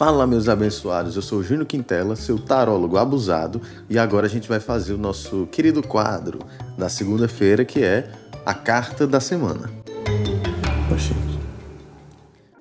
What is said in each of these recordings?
Fala, meus abençoados. Eu sou o Júnior Quintela, seu tarólogo abusado, e agora a gente vai fazer o nosso querido quadro da segunda-feira, que é a carta da semana. Oxi.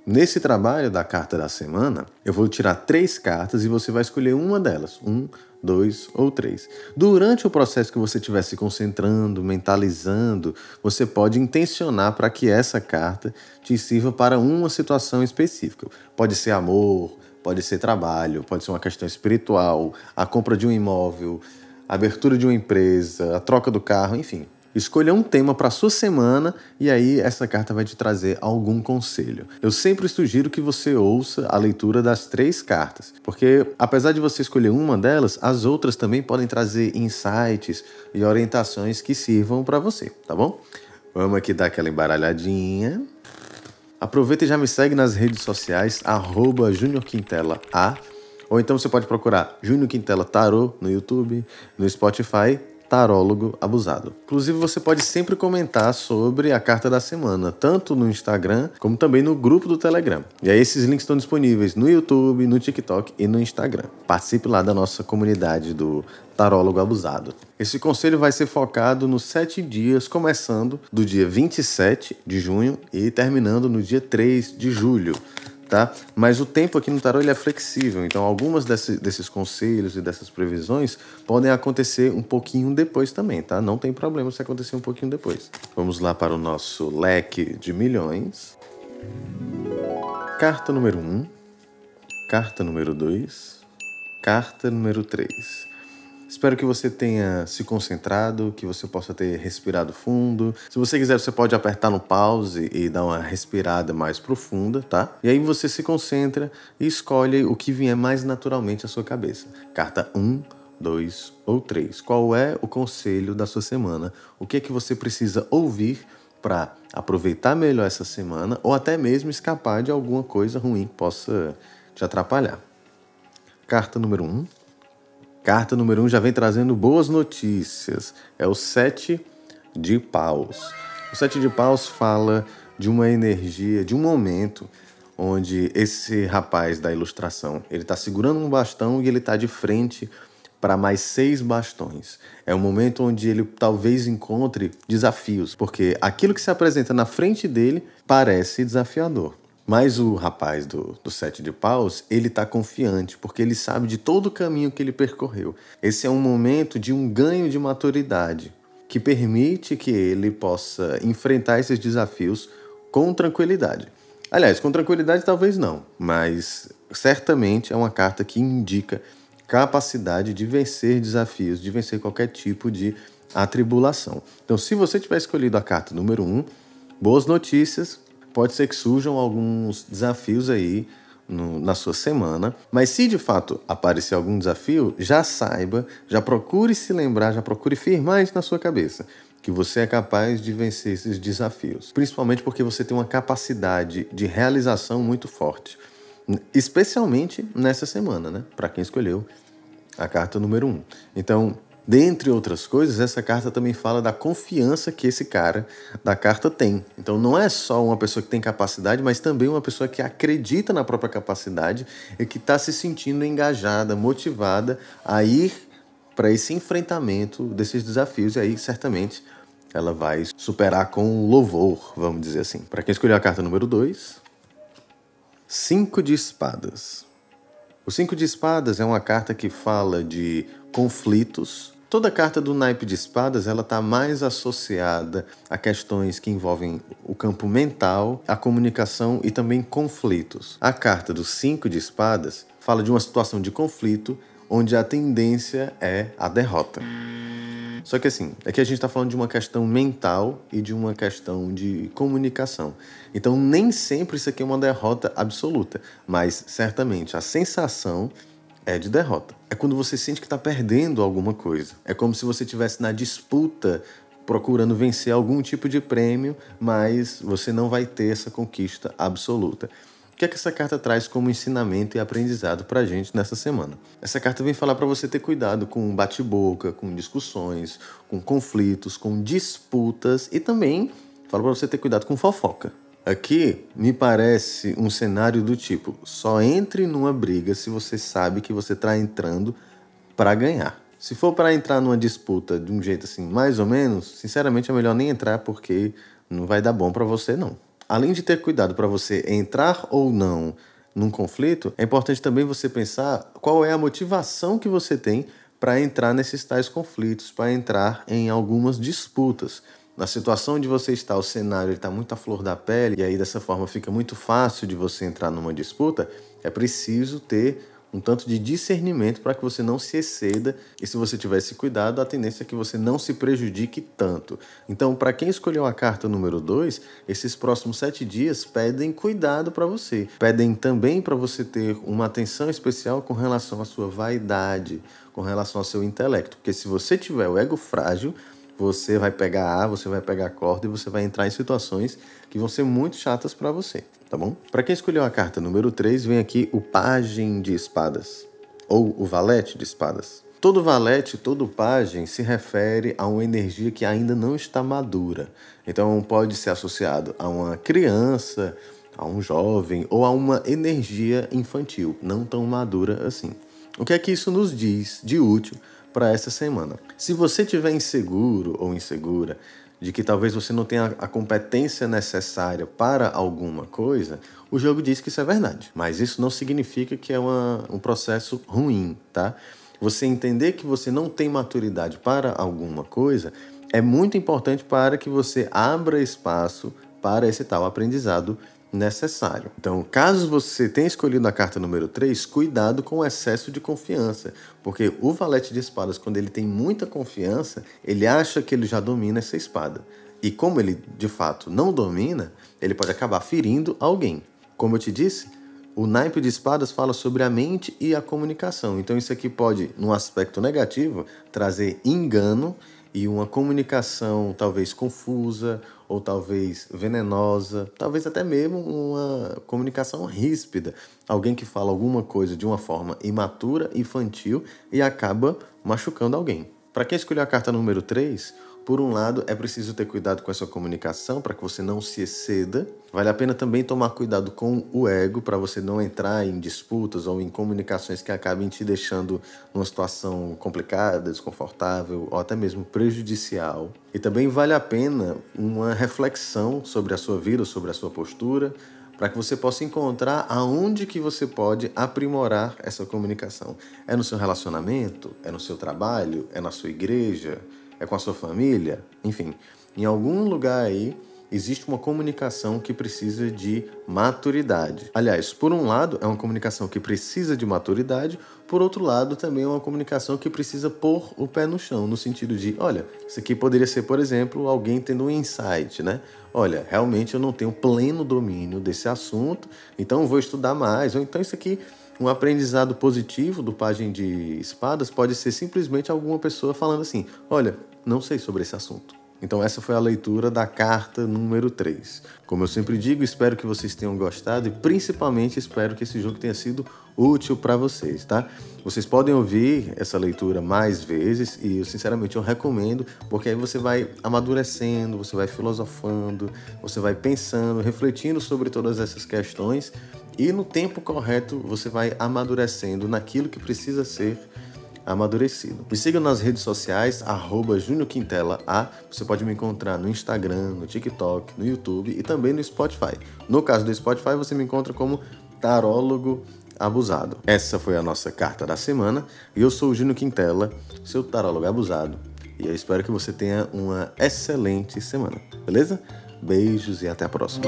Nesse trabalho da carta da semana, eu vou tirar três cartas e você vai escolher uma delas. Um, dois ou três. Durante o processo que você estiver se concentrando, mentalizando, você pode intencionar para que essa carta te sirva para uma situação específica. Pode ser amor, Pode ser trabalho, pode ser uma questão espiritual, a compra de um imóvel, a abertura de uma empresa, a troca do carro, enfim. Escolha um tema para sua semana e aí essa carta vai te trazer algum conselho. Eu sempre sugiro que você ouça a leitura das três cartas, porque apesar de você escolher uma delas, as outras também podem trazer insights e orientações que sirvam para você, tá bom? Vamos aqui dar aquela embaralhadinha. Aproveita e já me segue nas redes sociais, arroba Quintela A, ou então você pode procurar Júnior Quintela Tarô no YouTube, no Spotify, Tarólogo Abusado. Inclusive, você pode sempre comentar sobre a carta da semana, tanto no Instagram como também no grupo do Telegram. E aí, esses links estão disponíveis no YouTube, no TikTok e no Instagram. Participe lá da nossa comunidade do tarólogo abusado. Esse conselho vai ser focado nos sete dias, começando do dia 27 de junho e terminando no dia 3 de julho. Tá? Mas o tempo aqui no tarô ele é flexível, então algumas desse, desses conselhos e dessas previsões podem acontecer um pouquinho depois também, tá? Não tem problema se acontecer um pouquinho depois. Vamos lá para o nosso leque de milhões. Carta número 1, um, carta número 2, carta número 3. Espero que você tenha se concentrado, que você possa ter respirado fundo. Se você quiser, você pode apertar no pause e dar uma respirada mais profunda, tá? E aí você se concentra e escolhe o que vier mais naturalmente à sua cabeça. Carta 1, 2 ou 3. Qual é o conselho da sua semana? O que é que você precisa ouvir para aproveitar melhor essa semana ou até mesmo escapar de alguma coisa ruim que possa te atrapalhar? Carta número 1. Carta número 1 um já vem trazendo boas notícias. É o Sete de Paus. O Sete de Paus fala de uma energia, de um momento onde esse rapaz da ilustração ele está segurando um bastão e ele está de frente para mais seis bastões. É um momento onde ele talvez encontre desafios, porque aquilo que se apresenta na frente dele parece desafiador. Mas o rapaz do, do sete de paus, ele está confiante, porque ele sabe de todo o caminho que ele percorreu. Esse é um momento de um ganho de maturidade, que permite que ele possa enfrentar esses desafios com tranquilidade. Aliás, com tranquilidade talvez não, mas certamente é uma carta que indica capacidade de vencer desafios, de vencer qualquer tipo de atribulação. Então, se você tiver escolhido a carta número 1, um, boas notícias, pode ser que surjam alguns desafios aí no, na sua semana, mas se de fato aparecer algum desafio, já saiba, já procure se lembrar, já procure firmar isso na sua cabeça, que você é capaz de vencer esses desafios, principalmente porque você tem uma capacidade de realização muito forte, especialmente nessa semana, né? Para quem escolheu a carta número 1. Um. Então, Dentre outras coisas, essa carta também fala da confiança que esse cara da carta tem. Então não é só uma pessoa que tem capacidade, mas também uma pessoa que acredita na própria capacidade e que está se sentindo engajada, motivada a ir para esse enfrentamento desses desafios. E aí, certamente, ela vai superar com louvor, vamos dizer assim. Para quem escolheu a carta número 2, Cinco de Espadas. O Cinco de Espadas é uma carta que fala de conflitos, Toda carta do naipe de espadas ela está mais associada a questões que envolvem o campo mental, a comunicação e também conflitos. A carta do cinco de espadas fala de uma situação de conflito onde a tendência é a derrota. Só que assim, aqui a gente está falando de uma questão mental e de uma questão de comunicação. Então nem sempre isso aqui é uma derrota absoluta, mas certamente a sensação é de derrota. É quando você sente que está perdendo alguma coisa. É como se você estivesse na disputa procurando vencer algum tipo de prêmio, mas você não vai ter essa conquista absoluta. O que é que essa carta traz como ensinamento e aprendizado para a gente nessa semana? Essa carta vem falar para você ter cuidado com bate-boca, com discussões, com conflitos, com disputas e também fala para você ter cuidado com fofoca. Aqui me parece um cenário do tipo: só entre numa briga se você sabe que você está entrando para ganhar. Se for para entrar numa disputa de um jeito assim, mais ou menos, sinceramente é melhor nem entrar porque não vai dar bom para você não. Além de ter cuidado para você entrar ou não num conflito, é importante também você pensar qual é a motivação que você tem para entrar nesses tais conflitos, para entrar em algumas disputas. Na situação onde você está, o cenário está muito à flor da pele, e aí dessa forma fica muito fácil de você entrar numa disputa, é preciso ter um tanto de discernimento para que você não se exceda e se você tivesse cuidado, a tendência é que você não se prejudique tanto. Então, para quem escolheu a carta número 2, esses próximos sete dias pedem cuidado para você. Pedem também para você ter uma atenção especial com relação à sua vaidade, com relação ao seu intelecto. Porque se você tiver o ego frágil, você vai pegar A, você vai pegar corda e você vai entrar em situações que vão ser muito chatas para você, tá bom? Para quem escolheu a carta número 3, vem aqui o Pajem de Espadas, ou o Valete de Espadas. Todo valete, todo pajem se refere a uma energia que ainda não está madura. Então pode ser associado a uma criança, a um jovem ou a uma energia infantil, não tão madura assim. O que é que isso nos diz de útil para essa semana. Se você estiver inseguro ou insegura de que talvez você não tenha a competência necessária para alguma coisa, o jogo diz que isso é verdade. Mas isso não significa que é uma, um processo ruim, tá? Você entender que você não tem maturidade para alguma coisa é muito importante para que você abra espaço para esse tal aprendizado necessário. Então, caso você tenha escolhido a carta número 3, cuidado com o excesso de confiança, porque o valete de espadas, quando ele tem muita confiança, ele acha que ele já domina essa espada. E como ele de fato não domina, ele pode acabar ferindo alguém. Como eu te disse, o naipe de espadas fala sobre a mente e a comunicação. Então, isso aqui pode, num aspecto negativo, trazer engano e uma comunicação talvez confusa ou talvez venenosa, talvez até mesmo uma comunicação ríspida. Alguém que fala alguma coisa de uma forma imatura, infantil e acaba machucando alguém. Para quem escolheu a carta número 3, por um lado, é preciso ter cuidado com essa comunicação para que você não se exceda. Vale a pena também tomar cuidado com o ego para você não entrar em disputas ou em comunicações que acabem te deixando numa situação complicada, desconfortável ou até mesmo prejudicial. E também vale a pena uma reflexão sobre a sua vida, sobre a sua postura, para que você possa encontrar aonde que você pode aprimorar essa comunicação. É no seu relacionamento, é no seu trabalho, é na sua igreja, é com a sua família, enfim, em algum lugar aí existe uma comunicação que precisa de maturidade. Aliás, por um lado, é uma comunicação que precisa de maturidade, por outro lado, também é uma comunicação que precisa pôr o pé no chão, no sentido de, olha, isso aqui poderia ser, por exemplo, alguém tendo um insight, né? Olha, realmente eu não tenho pleno domínio desse assunto, então vou estudar mais, ou então isso aqui um aprendizado positivo do Pajem de Espadas pode ser simplesmente alguma pessoa falando assim: Olha, não sei sobre esse assunto. Então, essa foi a leitura da carta número 3. Como eu sempre digo, espero que vocês tenham gostado e principalmente espero que esse jogo tenha sido útil para vocês, tá? Vocês podem ouvir essa leitura mais vezes e eu sinceramente eu recomendo, porque aí você vai amadurecendo, você vai filosofando, você vai pensando, refletindo sobre todas essas questões e no tempo correto você vai amadurecendo naquilo que precisa ser amadurecido. Me siga nas redes sociais, arroba A. Você pode me encontrar no Instagram, no TikTok, no YouTube e também no Spotify. No caso do Spotify, você me encontra como tarólogo abusado. Essa foi a nossa carta da semana e eu sou o Júnior Quintela, seu tarólogo abusado. E eu espero que você tenha uma excelente semana, beleza? Beijos e até a próxima.